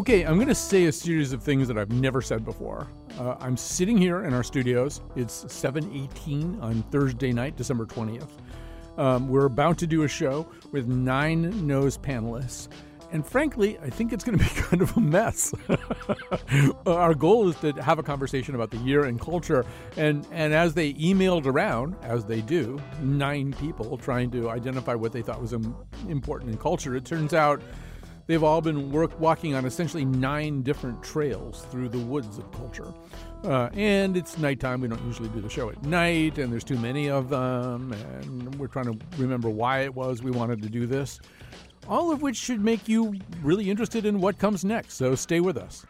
Okay, I'm going to say a series of things that I've never said before. Uh, I'm sitting here in our studios. It's 7:18 on Thursday night, December 20th. Um, we're about to do a show with nine nose panelists. And frankly, I think it's going to be kind of a mess. Our goal is to have a conversation about the year in culture. And, and as they emailed around, as they do, nine people trying to identify what they thought was important in culture, it turns out they've all been work, walking on essentially nine different trails through the woods of culture. Uh, and it's nighttime. We don't usually do the show at night, and there's too many of them. And we're trying to remember why it was we wanted to do this all of which should make you really interested in what comes next. So stay with us.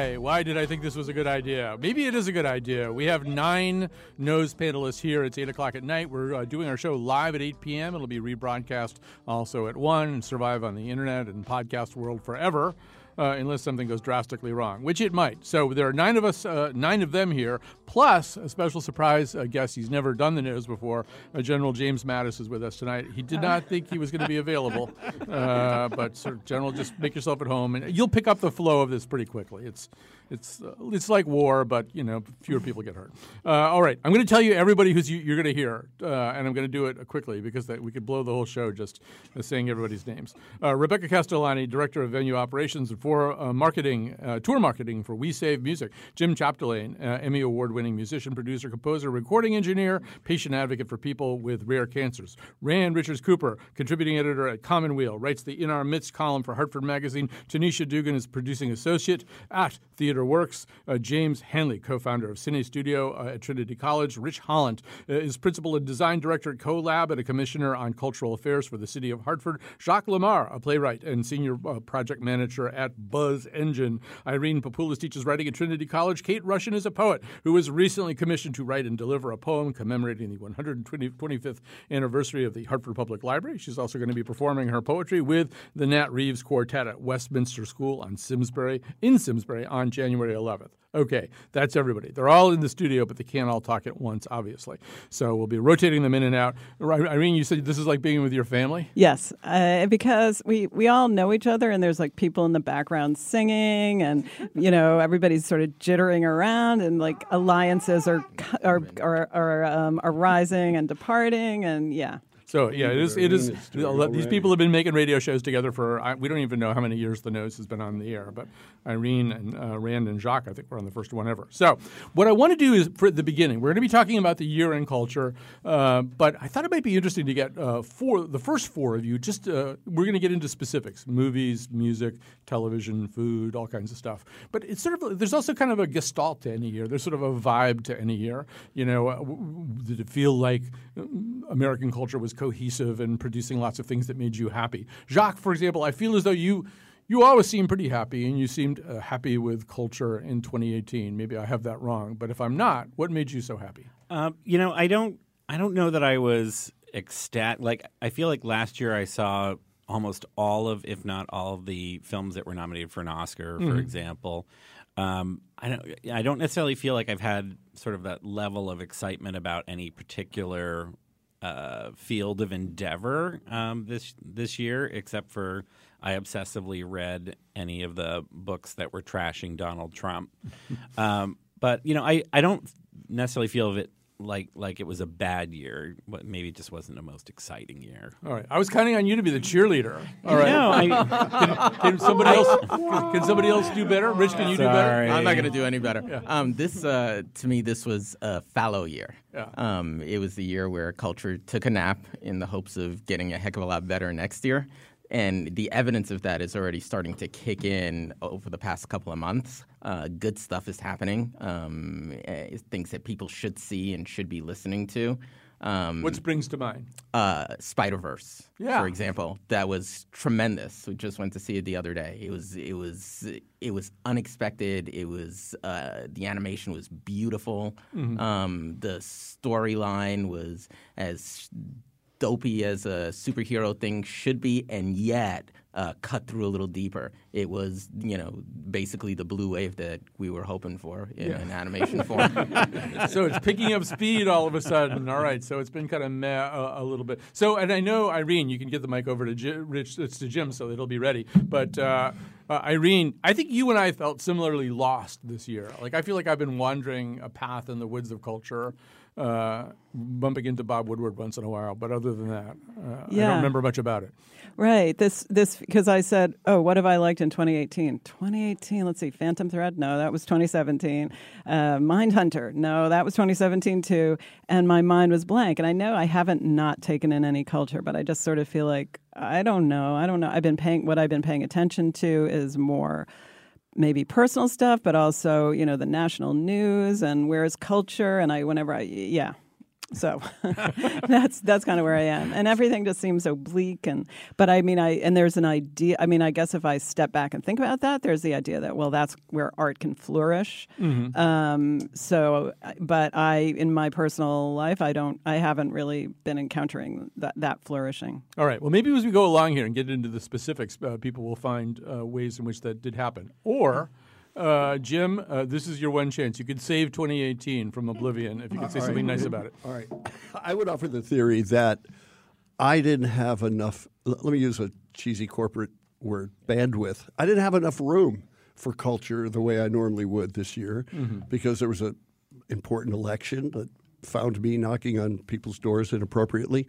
Why? Why did I think this was a good idea? Maybe it is a good idea. We have nine nose panelists here. It's 8 o'clock at night. We're uh, doing our show live at 8 p.m. It'll be rebroadcast also at 1 and survive on the internet and podcast world forever uh, unless something goes drastically wrong, which it might. So there are nine of us, uh, nine of them here, plus a special surprise guest. He's never done the news before. Uh, General James Mattis is with us tonight. He did not think he was going to be available, uh, but of, General, just make yourself at home, and you'll pick up the flow of this pretty quickly. It's it's uh, it's like war, but you know fewer people get hurt. Uh, all right, I'm going to tell you everybody who's you, are going to hear, uh, and I'm going to do it quickly because that, we could blow the whole show just uh, saying everybody's names. Uh, Rebecca Castellani, director of venue operations and for uh, marketing, tour marketing for We Save Music. Jim Chapdelaine, Emmy award-winning musician, producer, composer, recording engineer, patient advocate for people with rare cancers. Rand Richards Cooper, contributing editor at Commonweal, writes the In Our Midst column for Hartford Magazine. Tanisha Dugan is producing associate at Theater Works. Uh, James Hanley, co founder of Cinestudio uh, at Trinity College. Rich Holland uh, is principal and design director at CoLab and a commissioner on cultural affairs for the city of Hartford. Jacques Lamarre, a playwright and senior uh, project manager at Buzz Engine. Irene Papoulis teaches writing at Trinity College. Kate Rushin is a poet who was recently commissioned to write and deliver a poem commemorating the 125th anniversary of the Hartford Public Library. She's also going to be performing her poetry with the Nat Reeves Quartet at Westminster School on Simsbury in Simsbury on January January 11th. Okay, that's everybody. They're all in the studio, but they can't all talk at once, obviously. So we'll be rotating them in and out. Irene, you said this is like being with your family? Yes, uh, because we, we all know each other, and there's like people in the background singing, and, you know, everybody's sort of jittering around, and like alliances are, are, are, are, um, are rising and departing, and yeah. So yeah, it is. It is. These people have been making radio shows together for we don't even know how many years the nose has been on the air. But Irene and uh, Rand and Jacques, I think, were on the first one ever. So what I want to do is for the beginning, we're going to be talking about the year in culture. Uh, but I thought it might be interesting to get uh, four, the first four of you. Just uh, we're going to get into specifics: movies, music, television, food, all kinds of stuff. But it's sort of there's also kind of a gestalt to any year. There's sort of a vibe to any year. You know, uh, did it feel like uh, American culture was cohesive and producing lots of things that made you happy. Jacques, for example, I feel as though you you always seem pretty happy, and you seemed uh, happy with culture in 2018. Maybe I have that wrong, but if I'm not, what made you so happy? Uh, you know, I don't I don't know that I was ecstatic. Like I feel like last year I saw almost all of, if not all of the films that were nominated for an Oscar, for mm-hmm. example. Um, I don't. I don't necessarily feel like I've had sort of that level of excitement about any particular uh, field of endeavor um, this this year, except for I obsessively read any of the books that were trashing Donald Trump. um, but you know, I, I don't necessarily feel it like like it was a bad year, but maybe it just wasn't the most exciting year. All right, I was counting on you to be the cheerleader. All right, no, I, can, can, somebody else can, can, somebody else do better? Rich, can you Sorry. do better? I'm not going to do any better. Yeah. Um, this uh, to me, this was a fallow year. Yeah. Um, it was the year where culture took a nap in the hopes of getting a heck of a lot better next year. and the evidence of that is already starting to kick in over the past couple of months. Uh, good stuff is happening, um, uh, things that people should see and should be listening to. Um, What springs to mind? uh, Spider Verse, Yeah. for example, that was tremendous. We just went to see it the other day. It was it was it was unexpected. It was uh, the animation was beautiful. Um, the storyline was as dopey as a superhero thing should be, and yet uh, cut through a little deeper. It was, you know, basically the blue wave that we were hoping for in an animation form. so it's picking up speed all of a sudden. All right, so it's been kind of meh a, a little bit. So, and I know Irene, you can get the mic over to Jim, Rich. It's to Jim, so it'll be ready. But uh, uh, Irene, I think you and I felt similarly lost this year. Like I feel like I've been wandering a path in the woods of culture. Uh, bumping into Bob Woodward once in a while, but other than that, uh, I don't remember much about it. Right. This this because I said, "Oh, what have I liked in 2018?" 2018. Let's see. Phantom Thread. No, that was 2017. Uh, Mindhunter. No, that was 2017 too. And my mind was blank. And I know I haven't not taken in any culture, but I just sort of feel like I don't know. I don't know. I've been paying what I've been paying attention to is more maybe personal stuff, but also you know the national news and where's culture. And I whenever I yeah. So that's that's kind of where I am, and everything just seems so bleak. And but I mean, I and there's an idea. I mean, I guess if I step back and think about that, there's the idea that well, that's where art can flourish. Um, so, but I, in my personal life, I don't, I haven't really been encountering that that flourishing. All right. Well, maybe as we go along here and get into the specifics, uh, people will find uh, ways in which that did happen. Or, uh, Jim, uh, this is your one chance. You could save 2018 from oblivion if you could say something nice about it. All right. I would offer the theory that I didn't have enough, let me use a cheesy corporate word, bandwidth. I didn't have enough room for culture the way I normally would this year because there was an important election that found me knocking on people's doors inappropriately.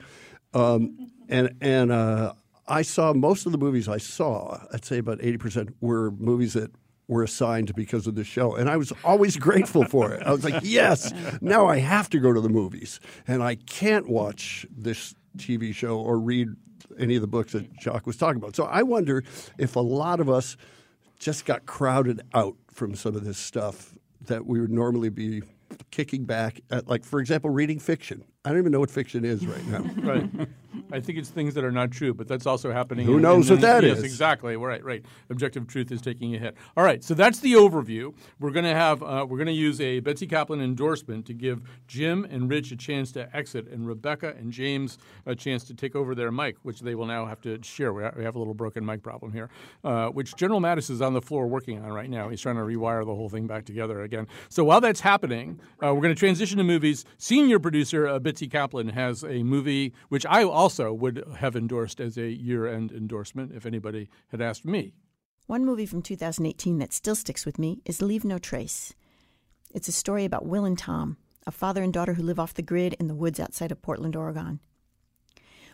Um, and and uh, I saw most of the movies I saw, I'd say about 80% were movies that were assigned because of the show. And I was always grateful for it. I was like, yes, now I have to go to the movies. And I can't watch this TV show or read any of the books that Jacques was talking about. So I wonder if a lot of us just got crowded out from some of this stuff that we would normally be kicking back at, like, for example, reading fiction. I don't even know what fiction is right now. Right. I think it's things that are not true, but that's also happening. Who in- knows in what that yes, is? exactly. Right, right. Objective truth is taking a hit. All right, so that's the overview. We're going to have uh, we're going to use a Betsy Kaplan endorsement to give Jim and Rich a chance to exit, and Rebecca and James a chance to take over their mic, which they will now have to share. We we have a little broken mic problem here, uh, which General Mattis is on the floor working on right now. He's trying to rewire the whole thing back together again. So while that's happening, uh, we're going to transition to movies. Senior producer uh, Betsy Kaplan has a movie which I also would have endorsed as a year-end endorsement if anybody had asked me. One movie from 2018 that still sticks with me is Leave No Trace. It's a story about Will and Tom, a father and daughter who live off the grid in the woods outside of Portland, Oregon.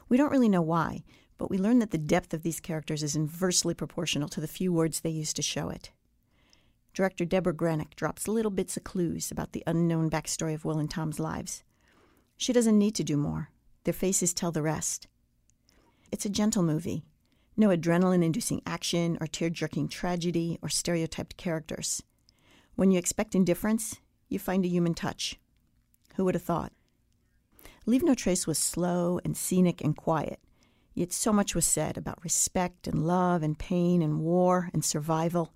We don't really know why, but we learn that the depth of these characters is inversely proportional to the few words they use to show it. Director Deborah Granik drops little bits of clues about the unknown backstory of Will and Tom's lives. She doesn't need to do more. Their faces tell the rest. It's a gentle movie. No adrenaline inducing action or tear jerking tragedy or stereotyped characters. When you expect indifference, you find a human touch. Who would have thought? Leave No Trace was slow and scenic and quiet, yet so much was said about respect and love and pain and war and survival.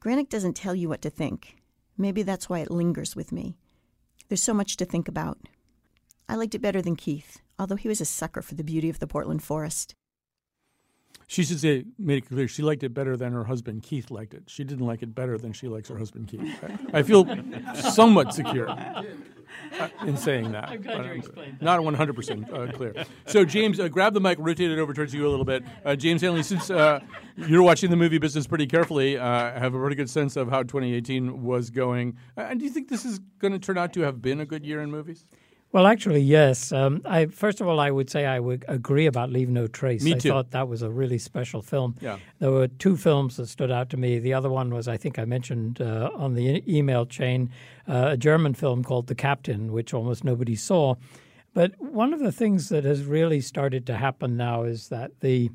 Granik doesn't tell you what to think. Maybe that's why it lingers with me. There's so much to think about. I liked it better than Keith, although he was a sucker for the beauty of the Portland forest. She should say, made it clear she liked it better than her husband Keith liked it. She didn't like it better than she likes her husband Keith. I feel somewhat secure in saying that. I'm glad you explained Not 100% uh, clear. So, James, uh, grab the mic, rotate it over towards you a little bit. Uh, James Hanley, since uh, you're watching the movie business pretty carefully, uh, have a pretty good sense of how 2018 was going. Uh, and do you think this is going to turn out to have been a good year in movies? Well, actually, yes. Um, I first of all, I would say I would agree about Leave No Trace. Me I too. thought that was a really special film. Yeah. There were two films that stood out to me. The other one was, I think I mentioned uh, on the e- email chain, uh, a German film called The Captain, which almost nobody saw. But one of the things that has really started to happen now is that the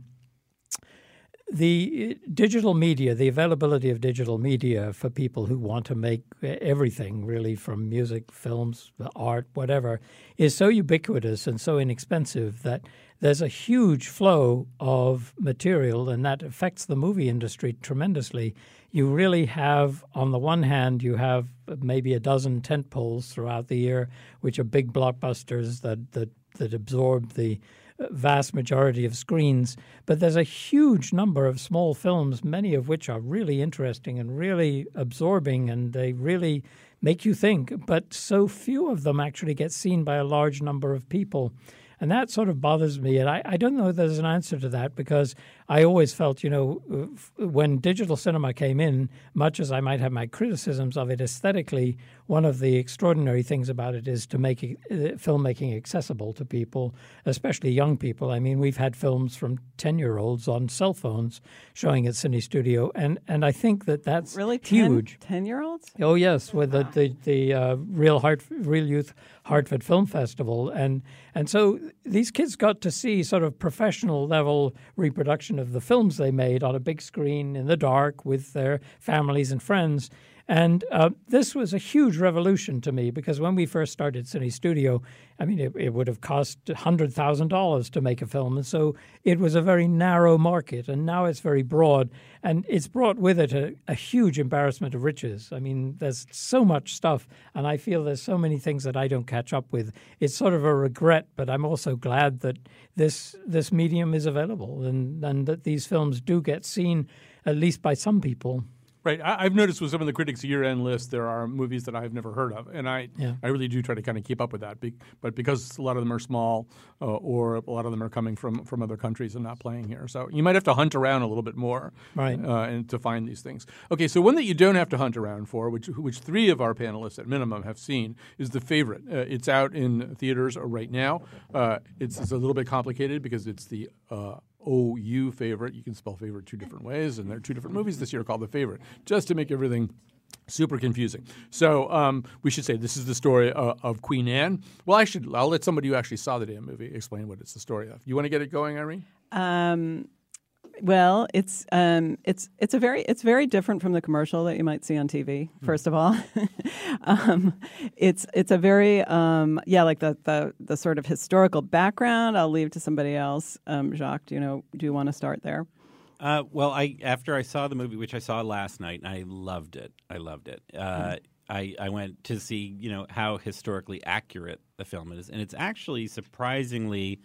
the uh, digital media, the availability of digital media for people who want to make everything really from music, films, art, whatever, is so ubiquitous and so inexpensive that there's a huge flow of material, and that affects the movie industry tremendously. You really have, on the one hand, you have maybe a dozen tent poles throughout the year, which are big blockbusters that that, that absorb the vast majority of screens, but there's a huge number of small films, many of which are really interesting and really absorbing, and they really make you think. But so few of them actually get seen by a large number of people. And that sort of bothers me. And I, I don't know if there's an answer to that because I always felt, you know, uh, when digital cinema came in, much as I might have my criticisms of it aesthetically, one of the extraordinary things about it is to make it, uh, filmmaking accessible to people, especially young people. I mean, we've had films from 10 year olds on cell phones showing at Cinestudio. And, and I think that that's really huge. 10 year olds? Oh, yes, with the, the, the uh, Real, Heart, Real Youth Hartford Film Festival. And, and so these kids got to see sort of professional level reproduction of the films they made on a big screen in the dark with their families and friends. And uh, this was a huge revolution to me because when we first started Cinestudio, I mean, it, it would have cost $100,000 to make a film. And so it was a very narrow market. And now it's very broad. And it's brought with it a, a huge embarrassment of riches. I mean, there's so much stuff. And I feel there's so many things that I don't catch up with. It's sort of a regret, but I'm also glad that this, this medium is available and, and that these films do get seen, at least by some people. Right. I, have noticed with some of the critics' year-end list, there are movies that I've never heard of, and I yeah. I really do try to kind of keep up with that. Be, but because a lot of them are small, uh, or a lot of them are coming from from other countries and not playing here, so you might have to hunt around a little bit more, right, uh, and to find these things. Okay, so one that you don't have to hunt around for, which which three of our panelists at minimum have seen, is the favorite. Uh, it's out in theaters right now. Uh, it's, it's a little bit complicated because it's the uh, OU favorite. You can spell favorite two different ways, and there are two different movies this year called The Favorite, just to make everything super confusing. So um, we should say this is the story uh, of Queen Anne. Well, I should. I'll let somebody who actually saw the damn movie explain what it's the story of. You want to get it going, Irene? Um, well, it's um, it's it's a very it's very different from the commercial that you might see on TV. Hmm. First of all, um, it's it's a very um, yeah like the, the the sort of historical background. I'll leave to somebody else. Um, Jacques, do you know? Do you want to start there? Uh, well, I after I saw the movie, which I saw last night, I loved it. I loved it. Uh, mm I, I went to see you know how historically accurate the film is, and it's actually surprisingly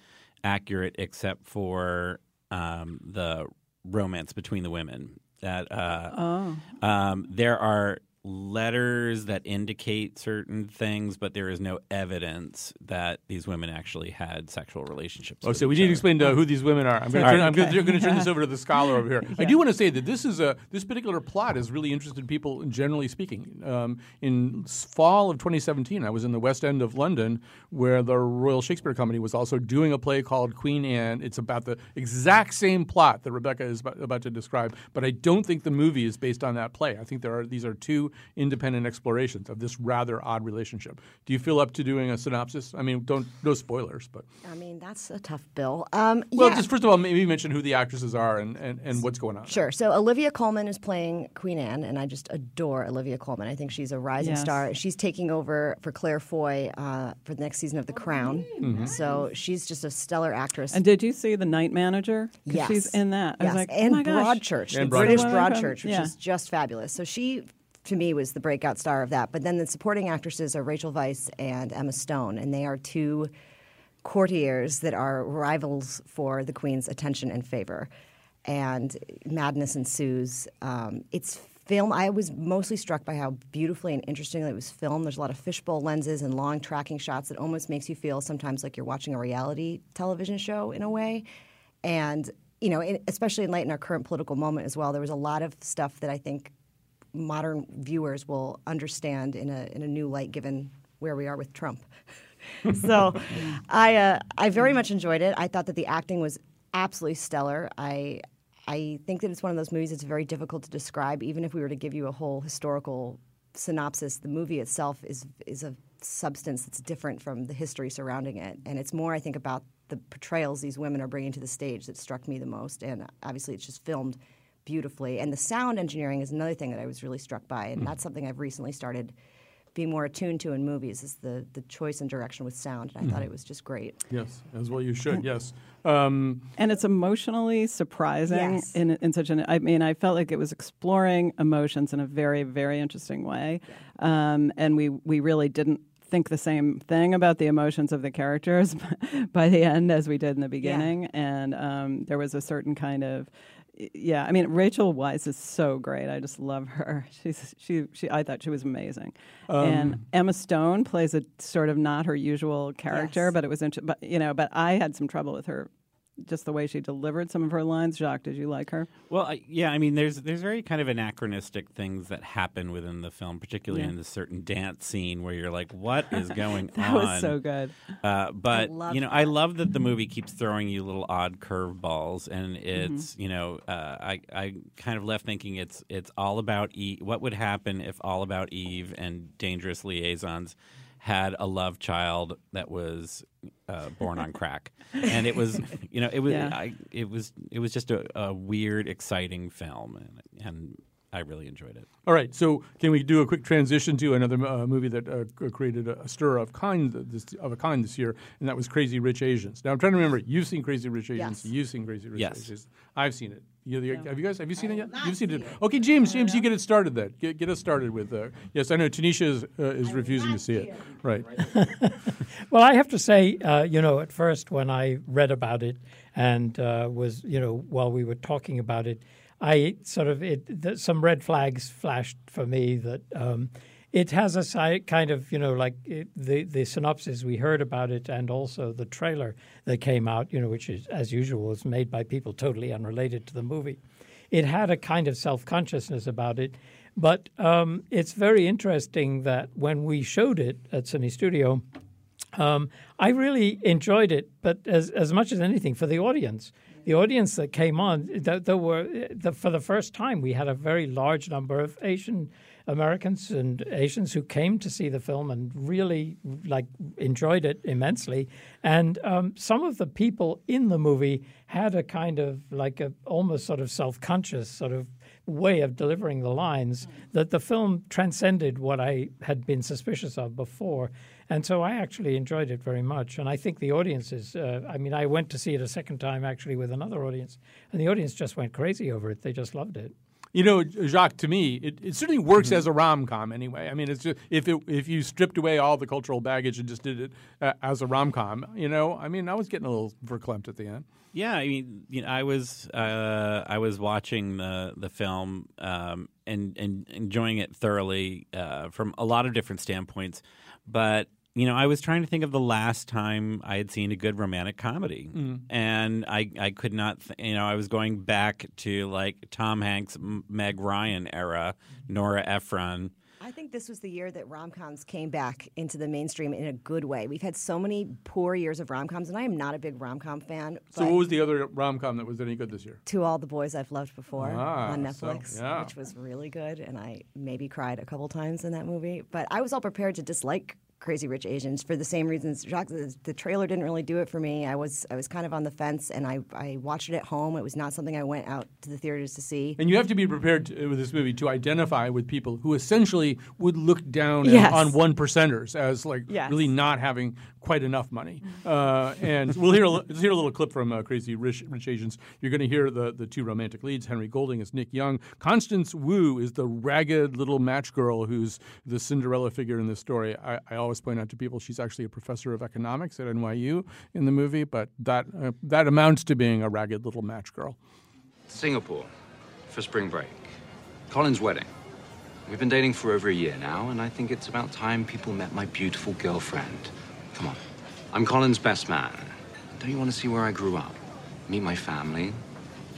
accurate, except for um, the romance between the women. That uh, oh. um, there are letters that indicate certain things, but there is no evidence that these women actually had sexual relationships. Oh, so we need to explain to who these women are. I'm going to turn, okay. to turn this over to the scholar over here. Yeah. I do want to say that this is a this particular plot has really interested people, generally speaking. Um, in fall of 2017, I was in the West End of London, where the Royal Shakespeare Company was also doing a play called Queen Anne. It's about the exact same plot that Rebecca is about, about to describe, but I don't think the movie is based on that play. I think there are these are two independent explorations of this rather odd relationship. Do you feel up to doing a synopsis? I mean, don't no spoilers, but I mean that's a tough bill. Um, well, yeah. just first of all, maybe mention who the actresses are and, and, and what's going on. Sure. So Olivia Colman is playing Queen Anne, and I just adore Olivia Colman. I think she's a rising yes. star. She's taking over for Claire Foy uh, for the next season of The Crown. Mm-hmm. So she's just a stellar actress. And did you see The Night Manager? Yes, she's in that. I yes, like, and oh Broadchurch, and the British Broadchurch, which yeah. is just fabulous. So she to me was the breakout star of that. But then the supporting actresses are Rachel Weisz and Emma Stone, and they are two courtiers that are rivals for the Queen's attention and favor. And madness ensues. Um, it's film. I was mostly struck by how beautifully and interestingly it was filmed. There's a lot of fishbowl lenses and long tracking shots that almost makes you feel sometimes like you're watching a reality television show in a way. And you know, especially in light in our current political moment as well, there was a lot of stuff that I think modern viewers will understand in a in a new light, given where we are with Trump. so, I uh, I very much enjoyed it. I thought that the acting was absolutely stellar. I I think that it's one of those movies that's very difficult to describe. Even if we were to give you a whole historical synopsis, the movie itself is is a substance that's different from the history surrounding it, and it's more, I think, about the portrayals these women are bringing to the stage that struck me the most. And obviously, it's just filmed beautifully. And the sound engineering is another thing that I was really struck by, and that's something I've recently started being more attuned to in movies is the the choice and direction with sound. And I thought it was just great. Yes, as well you should. Yes. Um, and it's emotionally surprising Yes. in in such an. I mean, I felt like it was exploring emotions in a very very interesting way, um, and we we really didn't think the same thing about the emotions of the characters by the end as we did in the beginning, and um, there was a certain kind of. Yeah, I mean Rachel Weisz is so great. I just love her. She's she she. I thought she was amazing, and um, Emma Stone plays a sort of not her usual character, Yes. but it was interesting. But you know, but I had some trouble with her just the way she delivered some of her lines. Jacques, did you like her? Well, I, yeah, I mean, there's there's very kind of anachronistic things that happen within the film, particularly Yeah. in the certain dance scene where you're like, "What is going That on?" was so good. Uh, but you know, I love that the movie keeps throwing you little odd curveballs, and Mm-hmm. it's you know, uh, I I kind of left thinking it's it's all about Eve. What would happen if all about Eve and Dangerous Liaisons had a love child that was uh, born on crack, and it was you know it was Yeah. I, it was it was just a, a weird, exciting film, and, and I really enjoyed it. All right, so can we do a quick transition to another uh, movie that uh, created a stir of kind this, of a kind this year, and that was Crazy Rich Asians. Now I'm trying to remember. You've seen Crazy Rich Asians. Yes. You've seen Crazy Rich Yes. Asians. I've seen it. You, you- Have you guys? Have you seen it yet? You've seen it. Okay, James. James, you get it started then. Get, get us started with. Uh, yes, I know Tanisha is, uh, is refusing to see it. Right. Well, I have to say, uh, you know, at first when I read about it and uh, was, you know, while we were talking about it, I sort of it th- some red flags flashed for me that um, it has a kind of, you know, like it, the the synopsis we heard about it and also the trailer that came out, you know, which is as usual was made by people totally unrelated to the movie. It had a kind of self consciousness about it. But um, it's very interesting that when we showed it at Cinestudio, um, I really enjoyed it, but as as much as anything for the audience, the audience that came on, th- there were the, for the first time we had a very large number of Asian Americans and Asians who came to see the film and really like enjoyed it immensely. And um, some of the people in the movie had a kind of like a almost sort of self conscious sort of way of delivering the lines that the film transcended what I had been suspicious of before. And so I actually enjoyed it very much. And I think the audiences, uh, I mean, I went to see it a second time actually with another audience, and the audience just went crazy over it. They just loved it. You know, Jacques, to me, it, it certainly works as a rom com anyway. I mean, it's just if it, if you stripped away all the cultural baggage and just did it uh, as a rom com, you know, I mean, I was getting a little verklempt at the end. Yeah, I mean, you know, I was uh, I was watching the the film um, and and enjoying it thoroughly uh, from a lot of different standpoints, but you know, I was trying to think of the last time I had seen a good romantic comedy, and I I could not. Th- you know, I was going back to like Tom Hanks, M- Meg Ryan era, Nora Ephron. I think this was the year that rom coms came back into the mainstream in a good way. We've had so many poor years of rom coms, and I am not a big rom com fan. So, what was the other rom com that was any good this year? To All the Boys I've Loved Before Ah, on so, Netflix, yeah. which was really good, and I maybe cried a couple times in that movie. But I was all prepared to dislike Crazy Rich Asians for the same reasons. Jacques, the, the trailer didn't really do it for me. I was I was kind of on the fence, and I, I watched it at home. It was not something I went out to the theaters to see. And you have to be prepared to, with this movie to identify with people who essentially would look down Yes. on one percenters as like Yes. really not having quite enough money. Uh, and we'll hear a, let's hear a little clip from uh, Crazy Rich, Rich Asians. You're going to hear the, the two romantic leads. Henry Golding is Nick Young. Constance Wu is the ragged little match girl who's the Cinderella figure in this story. I, I always point out to people she's actually a professor of economics at NYU in the movie, but that uh, that amounts to being a ragged little match girl. Singapore for spring break. Colin's wedding. We've been dating for over a year now, and I think it's about time people met my beautiful girlfriend. Come on. I'm Colin's best man. Don't you want to see where I grew up? Meet my family,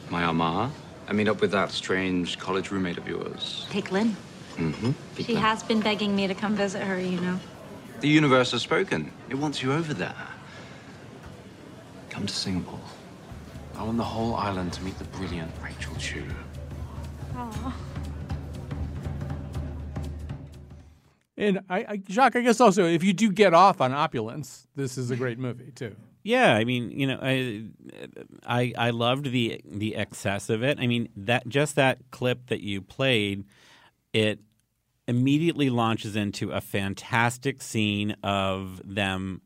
my ama, and meet up with that strange college roommate of yours. Take Lynn. Mm-hmm. She has been begging me to come visit her, you know. The universe has spoken. It wants you over there. Come to Singapore. I want the whole island to meet the brilliant Rachel Chu. And I, I, Jacques, I guess also if you do get off on opulence, this is a great movie too. Yeah, I mean, you know, I, I I loved the the excess of it. I mean, that just that clip that you played, it immediately launches into a fantastic scene of them.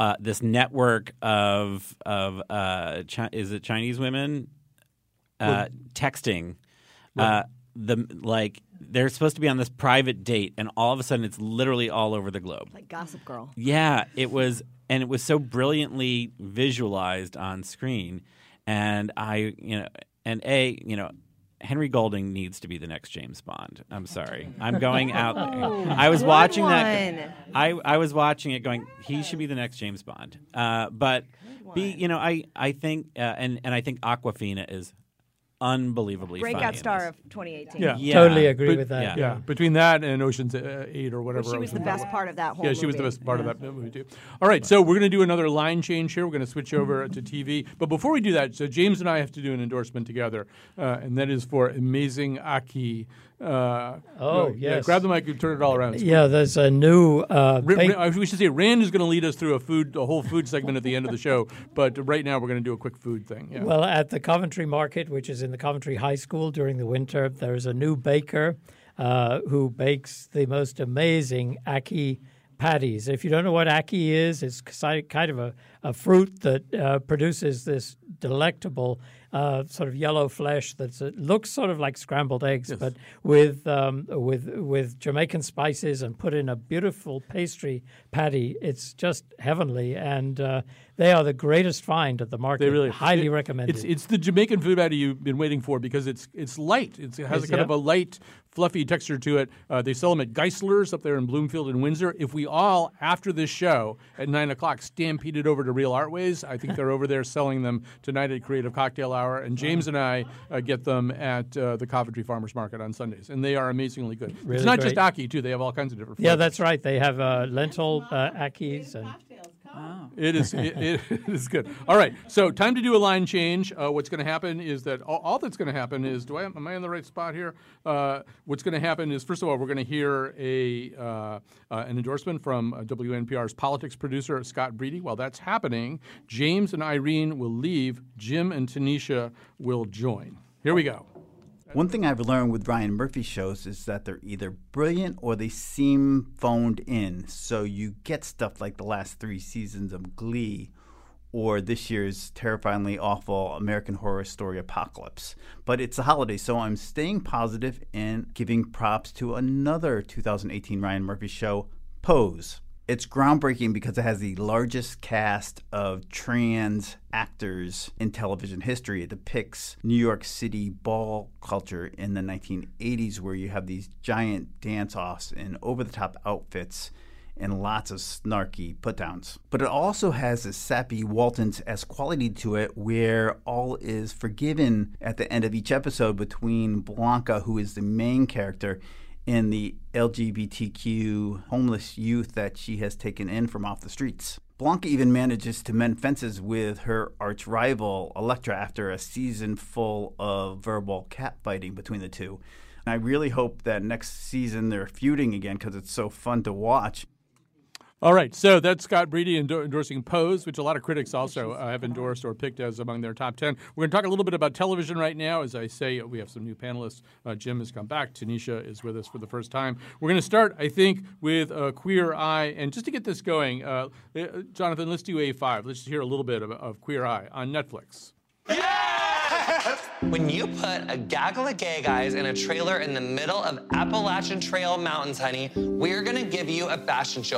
Uh, this network of of uh, Chi- is it Chinese women uh, texting uh, the like they're supposed to be on this private date, and all of a sudden it's literally all over the globe. Like Gossip Girl. Yeah, it was, and it was so brilliantly visualized on screen. And I, you know, and a, you know, Henry Golding needs to be the next James Bond. I'm sorry, I'm going out. I was watching that. I I was watching it, going, he should be the next James Bond. Uh, but be, you know, I I think, uh, and and I think Awkwafina is unbelievably Breakout in star of 2018. Yeah. Yeah. Totally agree But- with that. Yeah. between that and Ocean's uh, Eight or whatever. But she was the best part of that whole Yeah, she was the best part of that movie too. All right, so we're going to do another line change here. We're going to switch over to TV, but before we do that, so James and I have to do an endorsement together, uh, and that is for Amazing Aki. Uh, Oh, no, yeah, grab the mic and turn it all around. Yeah, there's a new. Uh, Ra- bake- Ra- we should say Rand is going to lead us through a food, a whole food segment at the end of the show. But right now, we're going to do a quick food thing. Yeah. Well, at the Coventry Market, which is in the Coventry High School during the winter, there's a new baker uh, who bakes the most amazing ackee patties. If you don't know what ackee is, it's kind of a, a fruit that uh, produces this delectable uh, sort of yellow flesh that looks sort of like scrambled eggs, but with um, with with Jamaican spices and put in a beautiful pastry patty. It's just heavenly, and uh, they are the greatest find at the market. They really highly it- recommended. It's it's the Jamaican food patty you've been waiting for because it's it's light. It's, it has a kind yeah. of a light, fluffy texture to it. Uh, they sell them at Geissler's up there in Bloomfield and Windsor. If we all after this show at nine o'clock stampeded over to Real Art Ways, I think they're over there selling them tonight at Creative Cocktail Hour. And James and I uh, get them at uh, the Coventry Farmers Market on Sundays, and they are amazingly good. it's Really not just great. ackee too; they have all kinds of different. flavors. yeah, that's right. They have uh, lentil uh, ackees and It is it, it is good. All right, so time to do a line change. Uh, what's going to happen is that all, all that's going to happen is do I am I in the right spot here? Uh, what's going to happen is first of all we're going to hear a uh, uh, an endorsement from uh, WNPR's politics producer Scott Breedy. While that's happening, James and Irene will leave. Jim and Tanisha will join. Here we go. One thing I've learned with Ryan Murphy shows is that they're either brilliant or they seem phoned in. So you get stuff like the last three seasons of Glee or this year's terrifyingly awful American Horror Story Apocalypse. But it's the holiday, so I'm staying positive and giving props to another 2018 Ryan Murphy show, Pose. It's groundbreaking because it has the largest cast of trans actors in television history. It depicts New York City ball culture in the 1980s, where you have these giant dance offs in over the top outfits and lots of snarky put downs. But it also has a sappy Waltons esque quality to it where all is forgiven at the end of each episode between Blanca, who is the main character, and the LGBTQ homeless youth that she has taken in from off the streets. Blanca even manages to mend fences with her arch rival, Electra, after a season full of verbal catfighting between the two. And I really hope that next season they're feuding again because it's so fun to watch. All right, so that's Scott Breedy endorsing Pose, which a lot of critics also uh, have endorsed or picked as among their top 10. We're going to talk a little bit about television right now. As I say, we have some new panelists. Uh, Jim has come back. Tanisha is with us for the first time. We're going to start, I think, with Queer Eye. And just to get this going, uh, uh, Jonathan, let's do A5. Let's hear a little bit of, of Queer Eye on Netflix. When you put a gaggle of gay guys in a trailer in the middle of Appalachian Trail Mountains, honey, we're gonna give you a fashion show.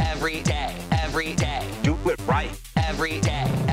Every day, every day. Do it right. Every day,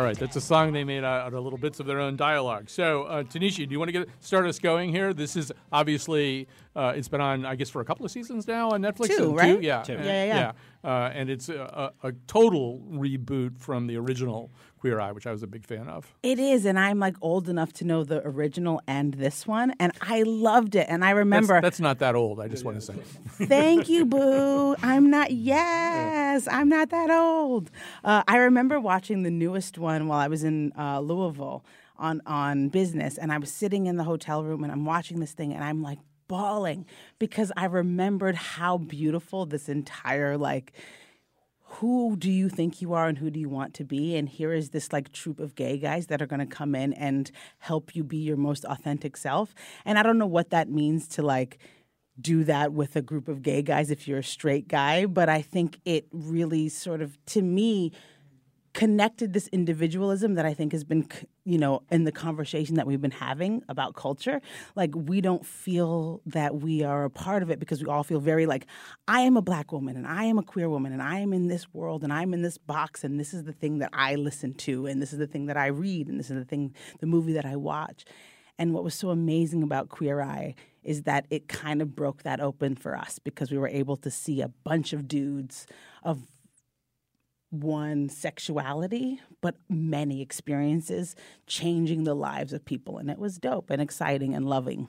All right, that's a song they made out of little bits of their own dialogue. So, uh, Tanisha, do you want to get start us going here? This is obviously uh, it's been on, I guess, for a couple of seasons now on Netflix. Two, right? yeah, Two. Uh, Yeah, yeah, yeah. Uh, and it's a, a, a total reboot from the original Queer Eye, which I was a big fan of. It is, and I'm like old enough to know the original and this one, and I loved it. And I remember. That's, that's not that old. I just want to say. Thank you, Boo. I'm not. Yes, I'm not that old. Uh, I remember watching the newest one while I was in uh, Louisville on on business, and I was sitting in the hotel room and I'm watching this thing, and I'm like bawling because I remembered how beautiful this entire like who do you think you are and who do you want to be? And here is this like troop of gay guys that are going to come in and help you be your most authentic self. And I don't know what that means to like do that with a group of gay guys if you're a straight guy, but I think it really sort of, to me, connected this individualism that I think has been, you know, in the conversation that we've been having about culture. Like, we don't feel that we are a part of it because we all feel very like, I am a black woman and I am a queer woman and I am in this world and I'm in this box and this is the thing that I listen to and this is the thing that I read and this is the thing, the movie that I watch. And what was so amazing about Queer Eye is that it kind of broke that open for us because we were able to see a bunch of dudes of one sexuality, but many experiences changing the lives of people. And it was dope and exciting and loving.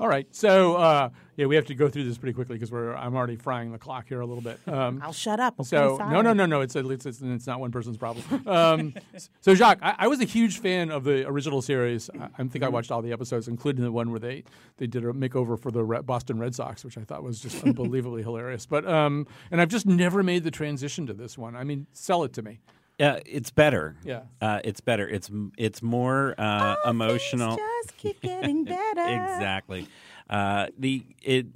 All right, so uh, yeah, we have to go through this pretty quickly because we're I'm already frying the clock here a little bit. Um, I'll shut up. Okay, so no, no, no, no. It's, it's it's it's not one person's problem. Um, so Jacques, I, I was a huge fan of the original series. I, I think I watched all the episodes, including the one where they they did a makeover for the Re- Boston Red Sox, which I thought was just unbelievably hilarious. But um, and I've just never made the transition to this one. I mean, sell it to me. Yeah, it's better. Yeah. uh, it's better. It's it's more uh, emotional. Just keep getting better. exactly. Uh, the it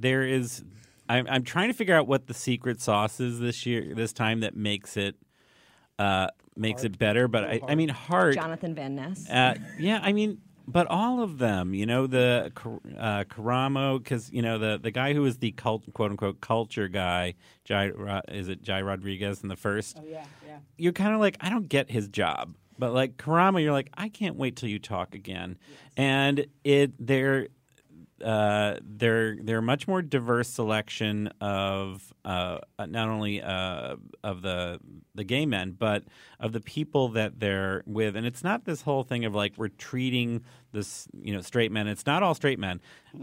there is. I'm I'm trying to figure out what the secret sauce is this year, this time that makes it uh, makes it better. But I, I mean, heart. Jonathan Van Ness. Uh, yeah, I mean, but all of them, you know, the uh, Karamo, because you know the the guy who was the cult, quote unquote culture guy, Jai, is it Jai Rodriguez in the first? Oh yeah, yeah. You're kind of like, I don't get his job, but like Karamo, you're like, I can't wait till you talk again, and it they're. Uh, they're they're a much more diverse selection of uh, not only uh, of the the gay men, but of the people that they're with, and it's not this whole thing of like we're treating this you know straight men. It's not all straight men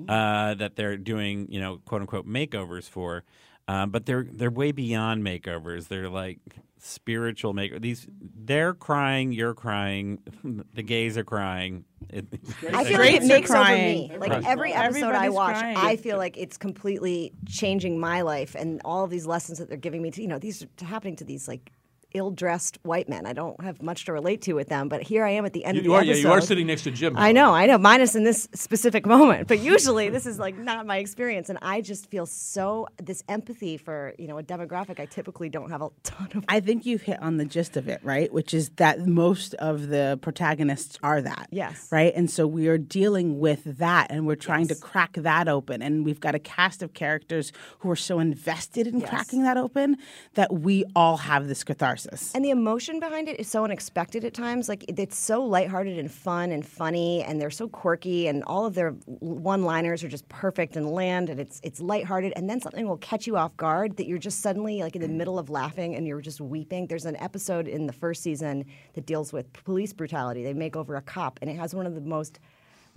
uh, that they're doing you know quote unquote makeovers for, uh, but they're they're way beyond makeovers. They're like spiritual make these they're crying you're crying the gays are crying it, I feel like it Straights are makes over me. Like Right. every episode I watch, crying. I feel like it's completely changing my life and all of these lessons that they're giving me. To, you know, these are happening to these like ill-dressed white men. I don't have much to relate to with them, but here I am at the end You, of you the are episode. yeah, you are sitting next to Jim. I know, I know. Minus in this specific moment, but usually this is like not my experience, and I just feel so this empathy for you know a demographic I typically don't have a ton of. I think you've hit on the gist of it, right? Which is that most of the protagonists are that. Yes. Right? And so we are dealing with that and we're trying to crack that open. And we've got a cast of characters who are so invested in Yes. cracking that open that we all have this catharsis. And the emotion behind it is so unexpected at times. Like it's so lighthearted and fun and funny, and they're so quirky, and all of their one-liners are just perfect and land, and it's it's lighthearted. And then something will catch you off guard that you're just suddenly like in the mm. middle of laughing and you're just weeping. There's an episode in the first season that deals with police brutality. They make over a cop, and it has one of the most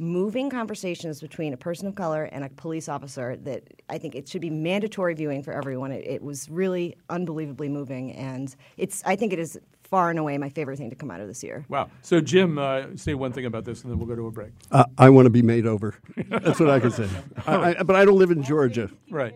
moving conversations between a person of color and a police officer that I think it should be mandatory viewing for everyone. It, it was really unbelievably moving, and it's I think it is far and away my favorite thing to come out of this year. Wow. So Jim, uh, say one thing about this, and then we'll go to a break. Uh, I want to be made over. That's what I can say. I, I, but I don't live in Georgia. Right.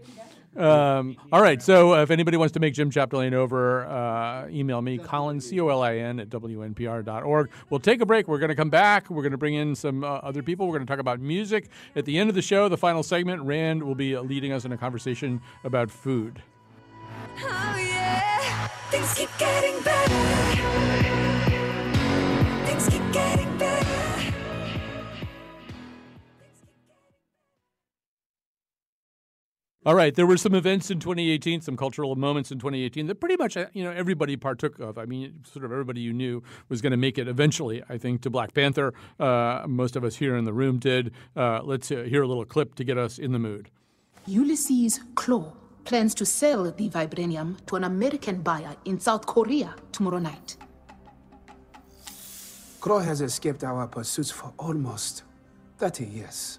Um, all right. So if anybody wants to make Jim Chapdelaine over, uh, email me, Colin, C O L I N, at WNPR.org. We'll take a break. We're going to come back. We're going to bring in some uh, other people. We're going to talk about music. At the end of the show, the final segment, Rand will be leading us in a conversation about food. Oh yeah, things keep getting better. All right, there were some events in 2018, some cultural moments in 2018 that pretty much uh, you know everybody partook of. I mean, sort of everybody you knew was going to make it eventually. I think to Black Panther, uh, most of us here in the room did. Uh, let's uh, hear a little clip to get us in the mood. Ulysses Klaue plans to sell the vibranium to an American buyer in South Korea tomorrow night. Crow has escaped our pursuits for almost 30 years.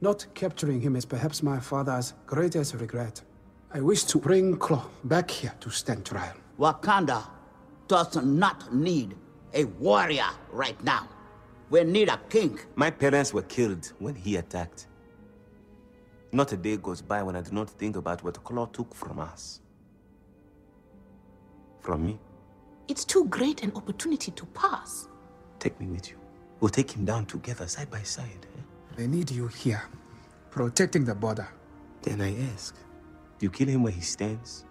Not capturing him is perhaps my father's greatest regret. I wish to bring Klaue back here to stand trial. Wakanda does not need a warrior right now. We need a king. My parents were killed when he attacked. Not a day goes by when I do not think about what Klaue took from us. From me. It's too great an opportunity to pass. Take me with you. We'll take him down together, side by side. eh? They need you here, protecting the border. Then I ask, do you kill him where he stands?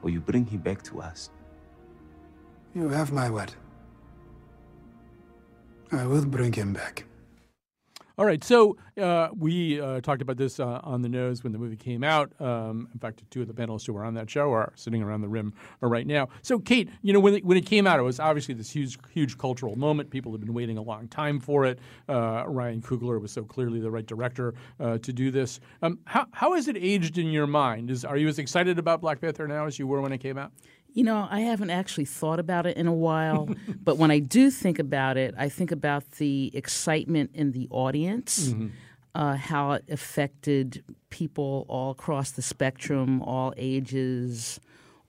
Or you bring him back to us? You have my word. I will bring him back. All right, so uh, we uh, talked about this uh, on the nose when the movie came out. Um, in fact, two of the panelists who were on that show are sitting around the rim right now. So, Kate, you know, when it, when it came out, it was obviously this huge, huge cultural moment. People had been waiting a long time for it. Uh, Ryan Coogler was so clearly the right director uh, to do this. Um, how how has it aged in your mind? Is are you as excited about Black Panther now as you were when it came out? You know, I haven't actually thought about it in a while, but when I do think about it, I think about the excitement in the audience, Mm-hmm. uh, how it affected people all across the spectrum, all ages,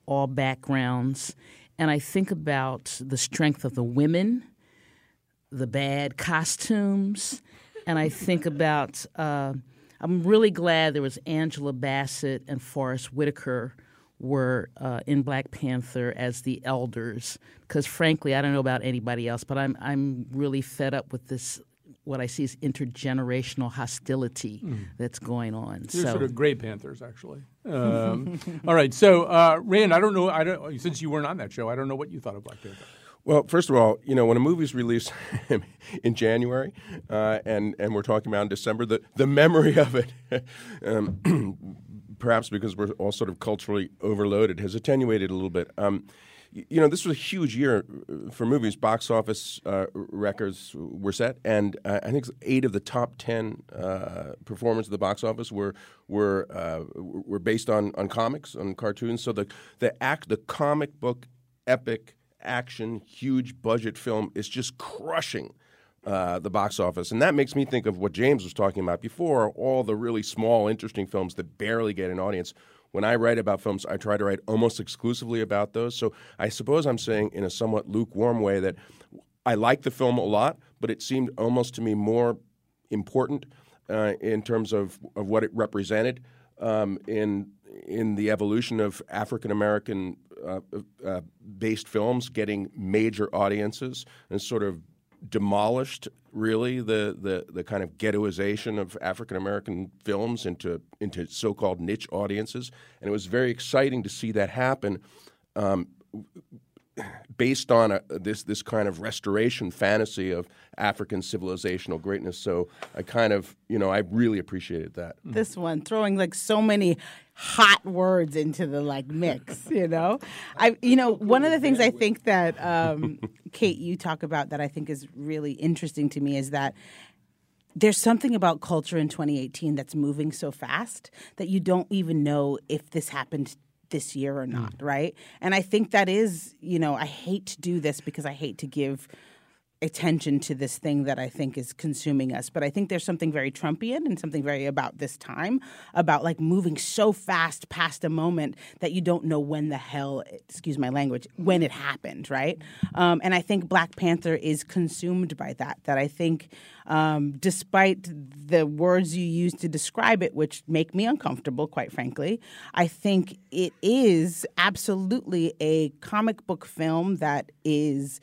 all backgrounds. And I think about the strength of the women, the bad costumes, and I think about. Uh, I'm really glad there was Angela Bassett and Forest Whitaker were uh, in Black Panther as the elders, because frankly, I don't know about anybody else, but I'm I'm really fed up with this. What I see is intergenerational hostility Mm. that's going on. They're so sort of gray panthers, actually. Um, all right, so uh, Rand, I don't know. I don't since you weren't on that show. I don't know what you thought of Black Panther. Well, first of all, you know when a movie's released in January, uh, and and we're talking about in December, the the memory of it, um, perhaps because we're all sort of culturally overloaded, has attenuated a little bit. Um, you know, this was a huge year uh, for movies. Box office uh, records were set, and uh, I think eight of the top ten uh, performers at the box office were were uh, were based on, on comics, on cartoons. So the the act, the comic book epic action, huge budget film is just crushing uh, the box office. And that makes me think of what James was talking about before all the really small, interesting films that barely get an audience. When I write about films, I try to write almost exclusively about those. So I suppose I'm saying in a somewhat lukewarm way that I like the film a lot, but it seemed almost to me more important uh, in terms of, of what it represented um, in in the evolution of African American uh, uh, based films getting major audiences and sort of demolished really the, the, the kind of ghettoization of African American films into into so called niche audiences, and it was very exciting to see that happen. Um, based on a, this this kind of restoration fantasy of African civilizational greatness, so I kind of you know I really appreciated that. this one throwing like so many hot words into the like mix you know? I you know one of the things i think that um, kate you talk about that i think is really interesting to me is that there's something about culture in 2018 that's moving so fast that you don't even know if this happened this year or not right? And i think that is you know i hate to do this because i hate to give attention to this thing that I think is consuming us. But I think there's something very Trumpian and something very about this time, about like moving so fast past a moment that you don't know when the hell, excuse my language, when it happened, right? Um, and I think Black Panther is consumed by that. That I think, um, despite the words you use to describe it, which make me uncomfortable, quite frankly, I think it is absolutely a comic book film that is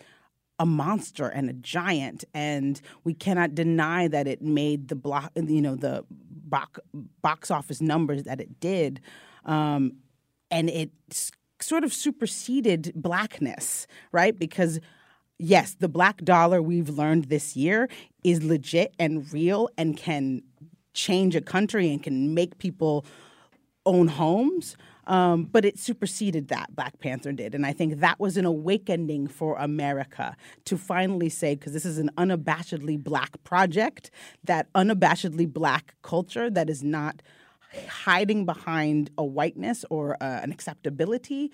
a monster and a giant and we cannot deny that it made the block you know the box, box office numbers that it did um, and it sort of superseded blackness right because yes the black dollar we've learned this year is legit and real and can change a country and can make people own homes. Um, but it superseded that, Black Panther did. And I think that was an awakening for America to finally say, because this is an unabashedly black project, that unabashedly black culture that is not hiding behind a whiteness or uh, an acceptability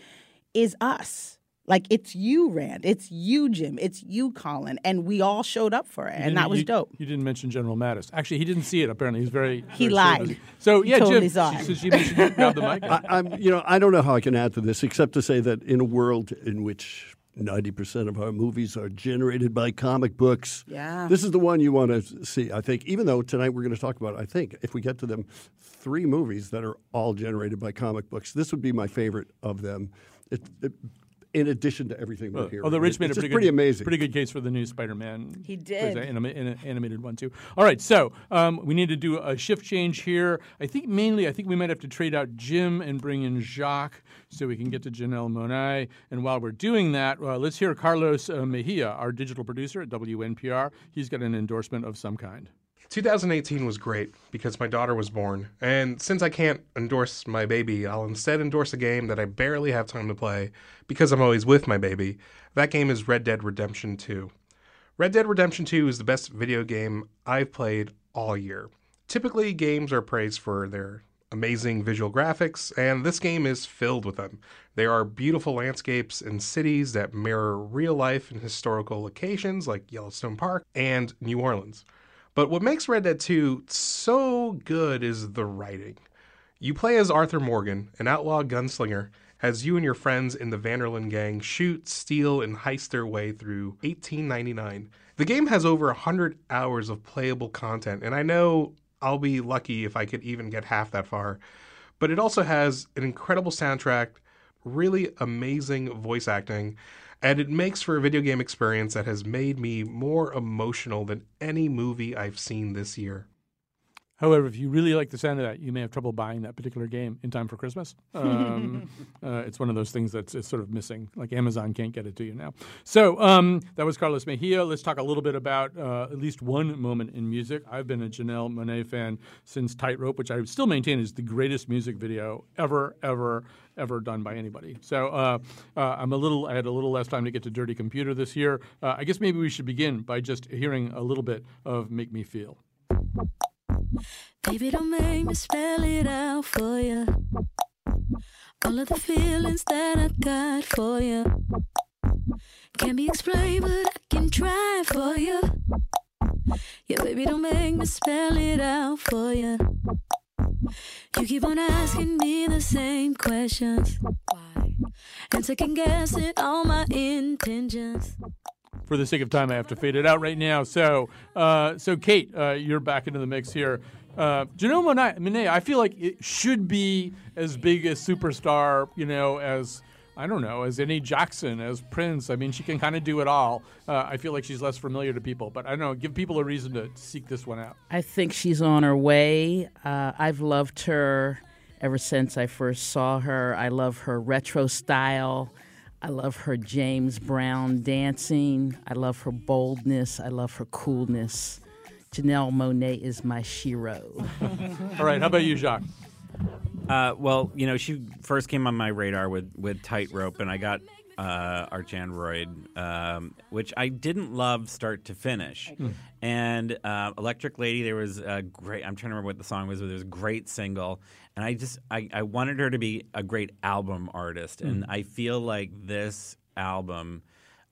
is us. Like it's you, Rand. It's you, Jim. It's you, Colin. And we all showed up for it. And that was you- dope. You didn't mention General Mattis. Actually, he didn't see it. Apparently, he's very. He very lied. busy. So He yeah, totally Jim. saw it. Since you mentioned grab the mic. I, I'm, you know, I don't know how I can add to this except to say that in a world in which 90% of our movies are generated by comic books. Yeah. This is the one you want to see, I think, even though tonight we're going to talk about, I think, if we get to them, three movies that are all generated by comic books. This would be my favorite of them. It, it, in addition to everything we're hearing. Although Rich made it's a pretty, pretty good, amazing. pretty good case for the new Spider-Man. He did. that, anima- an- animated one too. All right, so um, we need to do a shift change here. I think mainly, I think we might have to trade out Jim and bring in Jacques so we can get to Janelle Monáe. And while we're doing that, uh, let's hear Carlos uh, Mejia, our digital producer at WNPR. He's got an endorsement of some kind. 2018 was great because my daughter was born, and since I can't endorse my baby, I'll instead endorse a game that I barely have time to play because I'm always with my baby. That game is Red Dead Redemption 2. Red Dead Redemption 2 is the best video game I've played all year. Typically, games are praised for their amazing visual graphics, and this game is filled with them. There are beautiful landscapes and cities that mirror real life and historical locations like Yellowstone Park and New Orleans. But what makes Red Dead 2 so good is the writing. You play as Arthur Morgan, an outlaw gunslinger, as you and your friends in the Van der Linde gang shoot, steal, and heist their way through 1899. The game has over 100 hours of playable content, and I know I'll be lucky if I could even get half that far. But it also has an incredible soundtrack, really amazing voice acting, and it makes for a video game experience that has made me more emotional than any movie I've seen this year. However, if you really like the sound of that, you may have trouble buying that particular game in time for Christmas. Um, uh, it's one of those things that's it's sort of missing. Like Amazon can't get it to you now. So um, that was Carlos Mejia. Let's talk a little bit about uh, at least one moment in music. I've been a Janelle Monáe fan since Tightrope, which I still maintain is the greatest music video ever, ever, ever done by anybody. So uh, uh, I'm a little. I had a little less time to get to Dirty Computer this year. Uh, I guess maybe we should begin by just hearing a little bit of "Make Me Feel." Baby, don't make me spell it out for you. All of the feelings that I got for you can't be explained, but I can try for you. Yeah, baby, don't make me spell it out for you. You keep on asking me the same questions. Why? And second guessing all my intentions. For the sake of time, I have to fade it out right now. So, uh, so Kate, uh, you're back into the mix here. Uh, Janelle Monáe, I feel like it should be as big a superstar, you know, as I don't know, as any Jackson, as Prince. I mean, she can kind of do it all. Uh, I feel like she's less familiar to people, but I don't know. Give people a reason to seek this one out. I think she's on her way. Uh, I've loved her ever since I first saw her. I love her retro style. I love her James Brown dancing. I love her boldness. I love her coolness. Janelle Monáe is my shiro. All right, how about you, Jacques? Uh, well, you know, she first came on my radar with with Tightrope, and I got uh, ArchAndroid, um, which I didn't love start to finish. And uh, Electric Lady, there was a great. I'm trying to remember what the song was, but there was a great single, and I just I, I wanted her to be a great album artist, and Hmm. I feel like this album.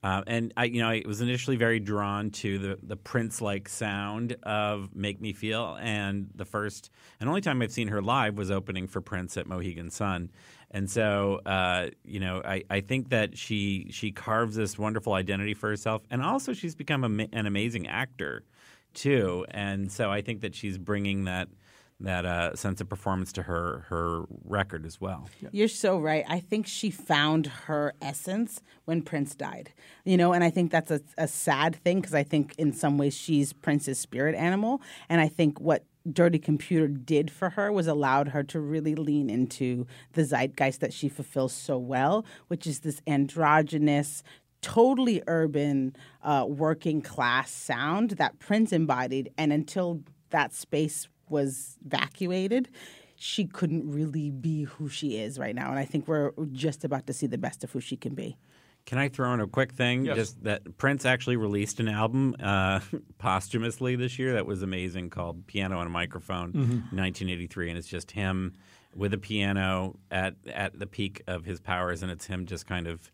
Uh, and I, you know, I was initially very drawn to the the Prince-like sound of "Make Me Feel," and the first and only time I've seen her live was opening for Prince at Mohegan Sun, and so uh, you know, I, I think that she she carves this wonderful identity for herself, and also she's become a, an amazing actor too, and so I think that she's bringing that that uh, sense of performance to her her record as well. You're so right. I think she found her essence when Prince died. You know, and I think that's a, a sad thing because I think in some ways she's Prince's spirit animal. And I think what Dirty Computer did for her was allowed her to really lean into the zeitgeist that she fulfills so well, which is this androgynous, totally urban, uh, working class sound that Prince embodied. And until that space was evacuated, she couldn't really be who she is right now. And I think we're just about to see the best of who she can be. Can I throw in a quick thing? Yes. Just that Prince actually released an album uh, posthumously this year that was amazing called Piano and a Microphone, Mhm. 1983, and it's just him with a piano at at the peak of his powers, and it's him just kind of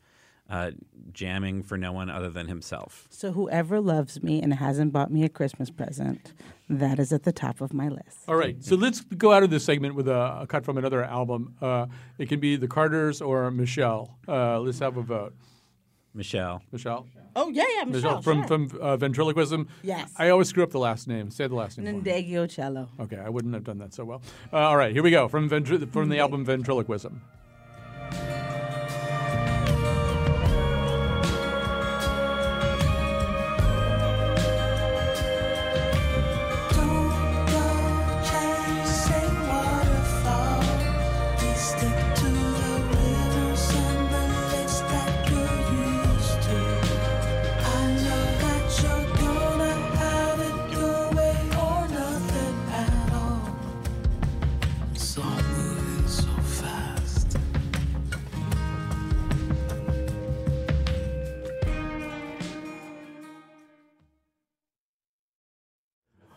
uh, jamming for no one other than himself. So whoever loves me and hasn't bought me a Christmas present, that is at the top of my list. All right, so let's go out of this segment with a, a cut from another album. Uh, it can be the Carters or Meshell. Uh, let's have a vote. Meshell. Meshell. Oh yeah, yeah, Meshell. from sure. from uh, ventriloquism. Yes. I always screw up the last name. Say the last name. for me. Ndegeocello. Okay, I wouldn't have done that so well. Uh, all right, here we go from ventri- from the album Ventriloquism.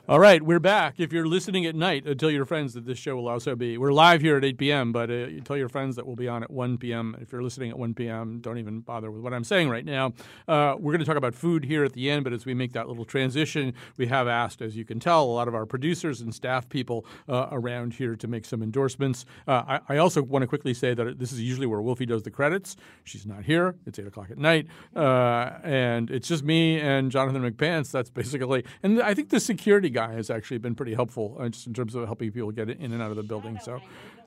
All right, we're back. If you're listening at night, uh, tell your friends that this show will also be. We're live here at 8 p.m., but uh, tell your friends that we'll be on at 1 p.m. If you're listening at 1 p.m., don't even bother with what I'm saying right now. Uh, we're going to talk about food here at the end, but as we make that little transition, we have asked, as you can tell, a lot of our producers and staff people uh, around here to make some endorsements. Uh, I, I also want to quickly say that this is usually where Wolfie does the credits. She's not here. It's 8 o'clock at night. Uh, and it's just me and Jonathan McPants. That's basically, and I think the security guy has actually been pretty helpful uh, just in terms of helping people get in and out of the building. So.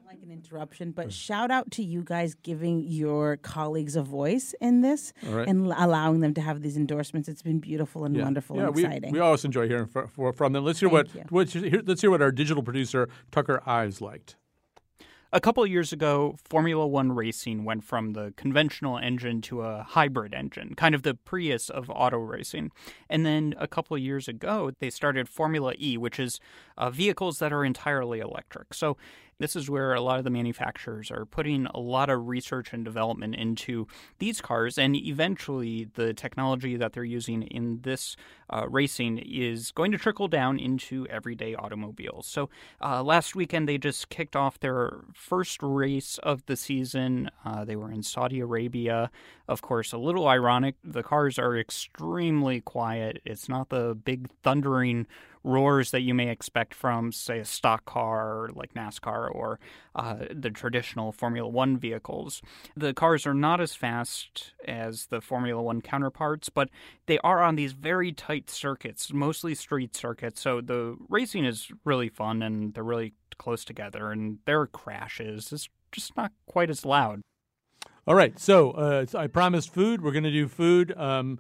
like an interruption, but shout out to you guys giving your colleagues a voice in this right. and l- allowing them to have these endorsements. It's been beautiful and wonderful yeah, and we, exciting. We always enjoy hearing fr- fr- from them. Let's hear Thank what, what let's hear what our digital producer Tucker Ives liked. A couple years ago, Formula One racing went from the conventional engine to a hybrid engine, kind of the Prius of auto racing. And then a couple years ago, they started Formula E, which is uh, vehicles that are entirely electric. So this is where a lot of the manufacturers are putting a lot of research and development into these cars, and eventually the technology that they're using in this uh, racing is going to trickle down into everyday automobiles. So uh, last weekend they just kicked off their first race of the season. Uh, they were in Saudi Arabia. Of course, a little ironic. The cars are extremely quiet. It's not the big thundering roars that you may expect from, say, a stock car like NASCAR or uh, the traditional Formula One vehicles. The cars are not as fast as the Formula One counterparts, but they are on these very tight circuits, mostly street circuits. So the racing is really fun and they're really close together, and their crashes is just not quite as loud. All right, so uh, I promised food. We're going to do food. Um,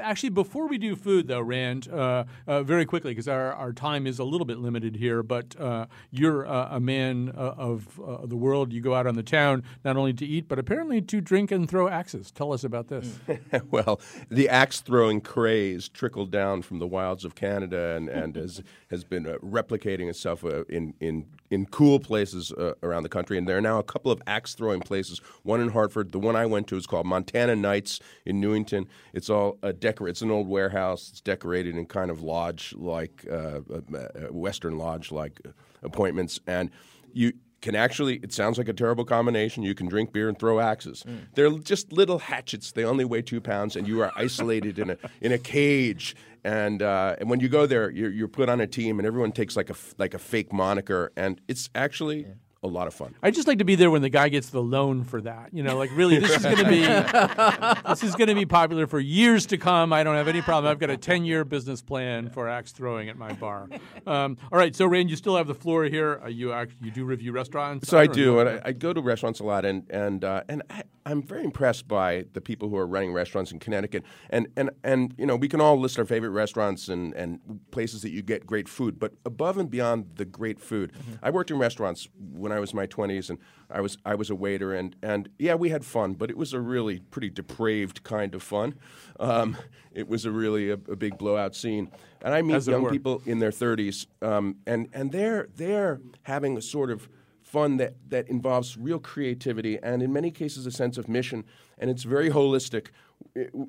actually, before we do food, though, Rand, uh, uh, very quickly, because our, our time is a little bit limited here, but uh, you're uh, a man uh, of uh, the world. You go out on the town not only to eat, but apparently to drink and throw axes. Tell us about this. well, the axe throwing craze trickled down from the wilds of Canada and, and has has been uh, replicating itself uh, in in in cool places uh, around the country. And there are now a couple of axe throwing places. One in Hartford. The one I went to is called Montana Nights in Newington. It's all uh, decor. It's an old warehouse. It's decorated in kind of lodge like uh, uh, Western lodge like appointments, and you can actually it sounds like a terrible combination you can drink beer and throw axes they're just little hatchets they only weigh two pounds and you are isolated in a in a cage and uh, and when you go there you're, you're put on a team and everyone takes like a like a fake moniker and it's actually a lot of fun I just like to be there when the guy gets the loan for that. You know, like really, this is going to be this is going to be popular for years to come. I don't have any problem. I've got a ten year business plan for axe throwing at my bar. Um, all right, so Rand, you still have the floor here. Uh, you act, you do review restaurants. So I don't do, and I, I go to restaurants a lot, and and uh, and I, I'm very impressed by the people who are running restaurants in Connecticut, and and and you know we can all list our favorite restaurants and and places that you get great food, but above and beyond the great food, I worked in restaurants when I was in my 20s, and I was I was a waiter, and and yeah, we had fun, but it was a really pretty depraved kind of fun. Um, it was a really a, a big blowout scene, and I meet young were. people in their 30s, um, and and they're they're having a sort of fun that that involves real creativity and in many cases a sense of mission, and it's very holistic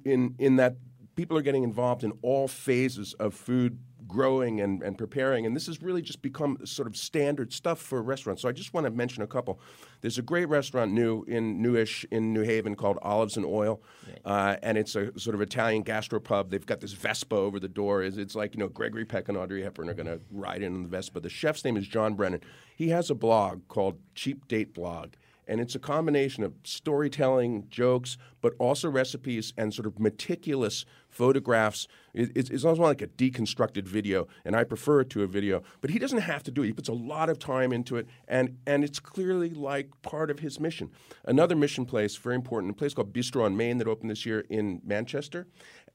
in in that people are getting involved in all phases of food growing and, and preparing and this has really just become sort of standard stuff for restaurants. So i just want to mention a couple. There's a great restaurant new in newish in new haven called olives and oil uh, and it's a sort of italian gastropub they've got this vespa over the door. It's, it's like you know gregory peck and audrey hepburn are going to ride in on the vespa. The chef's name is john brennan. He has a blog called cheap date blog And it's a combination of storytelling, jokes, but also recipes and sort of meticulous photographs. It, it's, it's almost like a deconstructed video, and I prefer it to a video. But he doesn't have to do it. He puts a lot of time into it, and, and it's clearly like part of his mission. Another mission place, very important, a place called Bistro on Main that opened this year in Manchester.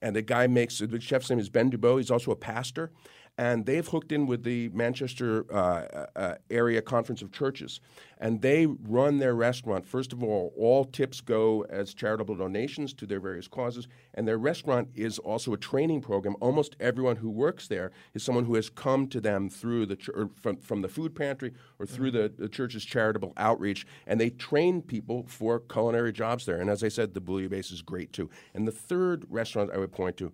And the guy makes, the chef's name is Ben Dubois. He's also a pastor and they've hooked in with the Manchester uh, uh, area conference of churches, and they run their restaurant. First of all, all tips go as charitable donations to their various causes, and their restaurant is also a training program. Almost everyone who works there is someone who has come to them through the ch- from from the food pantry or through the, the church's charitable outreach, and they train people for culinary jobs there. And as I said, the bouillabaisse is great too. And the third restaurant I would point to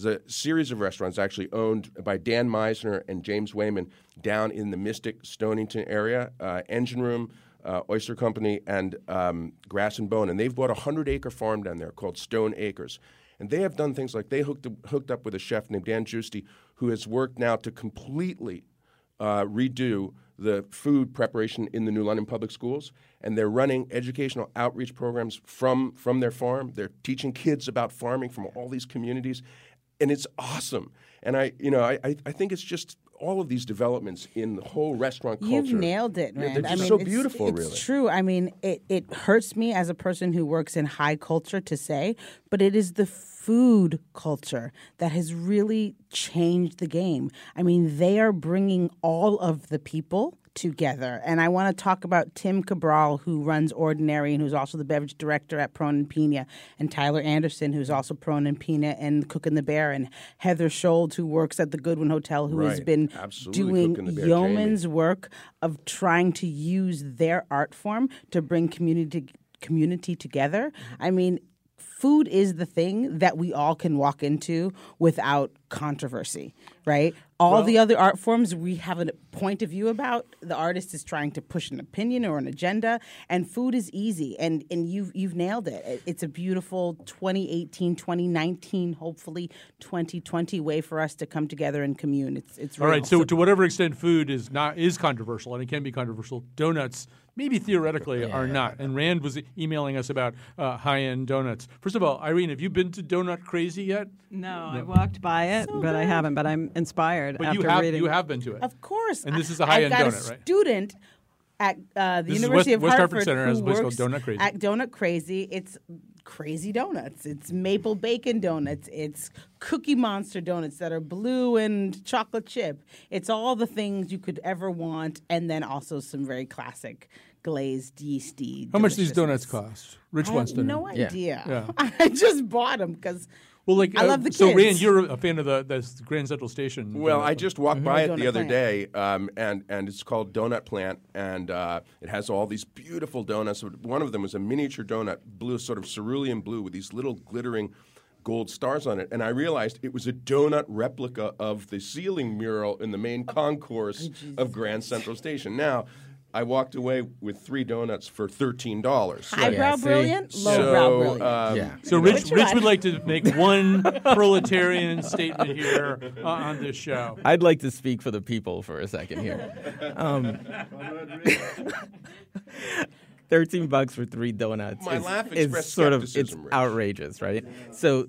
is a series of restaurants actually owned by Dan Meisner and James Wayman down in the Mystic Stonington area. Uh, Engine Room, uh, Oyster Company, and um, Grass and Bone, and they've bought a hundred acre farm down there called Stone Acres. And they have done things like they hooked hooked up with a chef named Dan Giusti, who has worked now to completely uh, redo the food preparation in the New London Public Schools, and they're running educational outreach programs from from their farm. They're teaching kids about farming from all these communities, and it's awesome. And I, you know, I, I think it's just all of these developments in the whole restaurant culture. You've nailed it, man. they're I just mean, so it's- beautiful, it's really. true. I mean, it, it hurts me as a person who works in high culture to say, but it is the food culture that has really changed the game. I mean, they are bringing all of the people together. And I want to talk about Tim Cabral, who runs Ordinary and who's also the beverage director at Porron and Pina, and Tyler Anderson, who's also Porron and Pina and Cook and the Bear, and Heather Scholz, who works at the Goodwin Hotel, who has been Absolutely, doing Cook and Bear, yeoman's work of trying to use their art form to bring community community together. Mm-hmm. I mean, food is the thing that we all can walk into without controversy, right? All Well- the other art forms we have a point of view about. The artist is trying to push an opinion or an agenda, and food is easy. And and you've you've nailed it. It- It's a beautiful 2018, 2019, hopefully 2020 way for us to come together and commune. It's it's All real. right. So, to whatever extent food is not is controversial, and it can be controversial, donuts maybe theoretically are not. And Rand was emailing us about uh, high end donuts. First of all, Irene, have you been to Donut Crazy yet? No, I walked by it, but I haven't. But I'm inspired But after you have reading. you have been to it. Of course. And this I- is a high-end I've got donut, a right? student at uh, the This University West- of West Hartford Hartford Center has who a place called works Donut Crazy. At Donut Crazy, it's crazy donuts. It's maple bacon donuts. It's Cookie Monster donuts that are blue and chocolate chip. It's all the things you could ever want, and then also some very classic glazed yeasty. How much these donuts cost? Rich I wants to no know. idea. Yeah. I just bought them because Well, like I uh, love the so, kids. Rand, you're a fan of the, the Grand Central Station. Well. I just walked Mhm. by it the other Plant. day, um, and and it's called Doughnut Plant, and uh, it has all these beautiful donuts. One of them was a miniature donut, blue, sort of cerulean blue, with these little glittering gold stars on it. And I realized it was a donut replica of the ceiling mural in the main concourse of Grand Central Station. Now. I walked away with three donuts for thirteen dollars. Highbrow brilliant, lowbrow brilliant. Um, So Rich, Rich would like to make one proletarian statement here uh, on this show. I'd like to speak for the people for a second here. Um, Thirteen bucks for three donuts. My is, laugh is expressed sort of it's Rich. outrageous, right? So,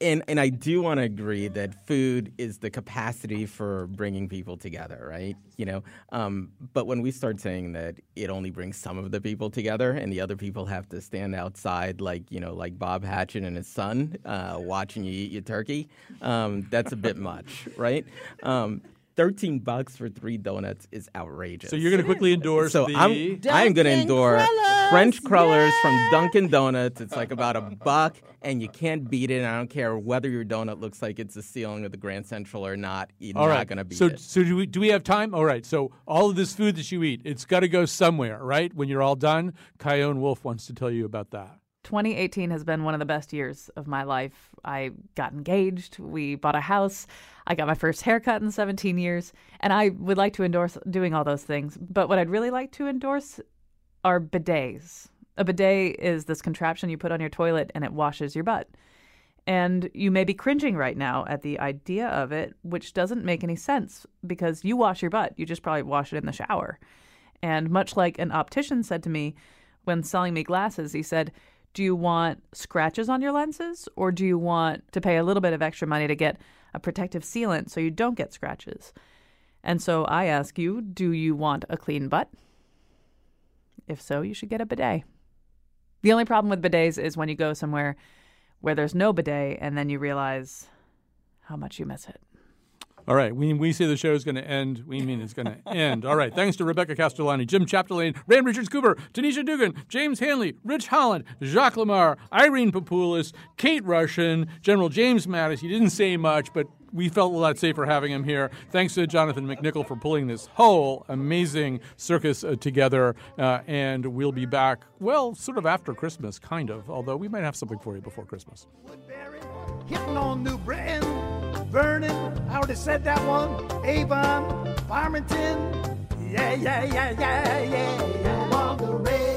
and and I do want to agree that food is the capacity for bringing people together, right? You know, um, but when we start saying that it only brings some of the people together, and the other people have to stand outside, like you know, like Bob Cratchit and his son, uh, watching you eat your turkey, um, that's a bit much, right? Um, Thirteen bucks for three donuts is outrageous. So you're going to quickly endorse So the I'm I'm going to Dunkin' endorse Crullers, French crullers from Dunkin' Donuts. It's like about a buck, and you can't beat it. I don't care whether your donut looks like it's the ceiling of the Grand Central or not. You're All not right. going to beat so, it. so do we do we have time? All right. So all of this food that you eat, it's got to go somewhere, right? When you're all done, Chion Wolf wants to tell you about that. 2018 has been one of the best years of my life. I got engaged, we bought a house, I got my first haircut in 17 years, and I would like to endorse doing all those things. But what I'd really like to endorse are bidets. A bidet is this contraption you put on your toilet and it washes your butt. And you may be cringing right now at the idea of it, which doesn't make any sense because you wash your butt. You just probably wash it in the shower. And much like an optician said to me, when selling me glasses, he said, Do you want scratches on your lenses or do you want to pay a little bit of extra money to get a protective sealant so you don't get scratches? And so I ask you, do you want a clean butt? If so, you should get a bidet. The only problem with bidets is when you go somewhere where there's no bidet and then you realize how much you miss it. All right. When we say the show is going to end, we mean it's going to end. All right. Thanks to Rebecca Castellani, Jim Chapdelaine, Rand Richards Cooper, Tanisha Dugan, James Hanley, Rich Holland, Jacques Lamarre, Irene Papoulis, Kate Rushin, General James Mattis. He didn't say much, but we felt a lot safer having him here. Thanks to Jonathan McNicol for pulling this whole amazing circus uh, together. Uh, and we'll be back, well, sort of after Christmas, kind of, although we might have something for you before Christmas. Hitting on New Britain, Vernon, I already said that one. Avon, Farmington, yeah, yeah, yeah, yeah, yeah, yeah. The radio.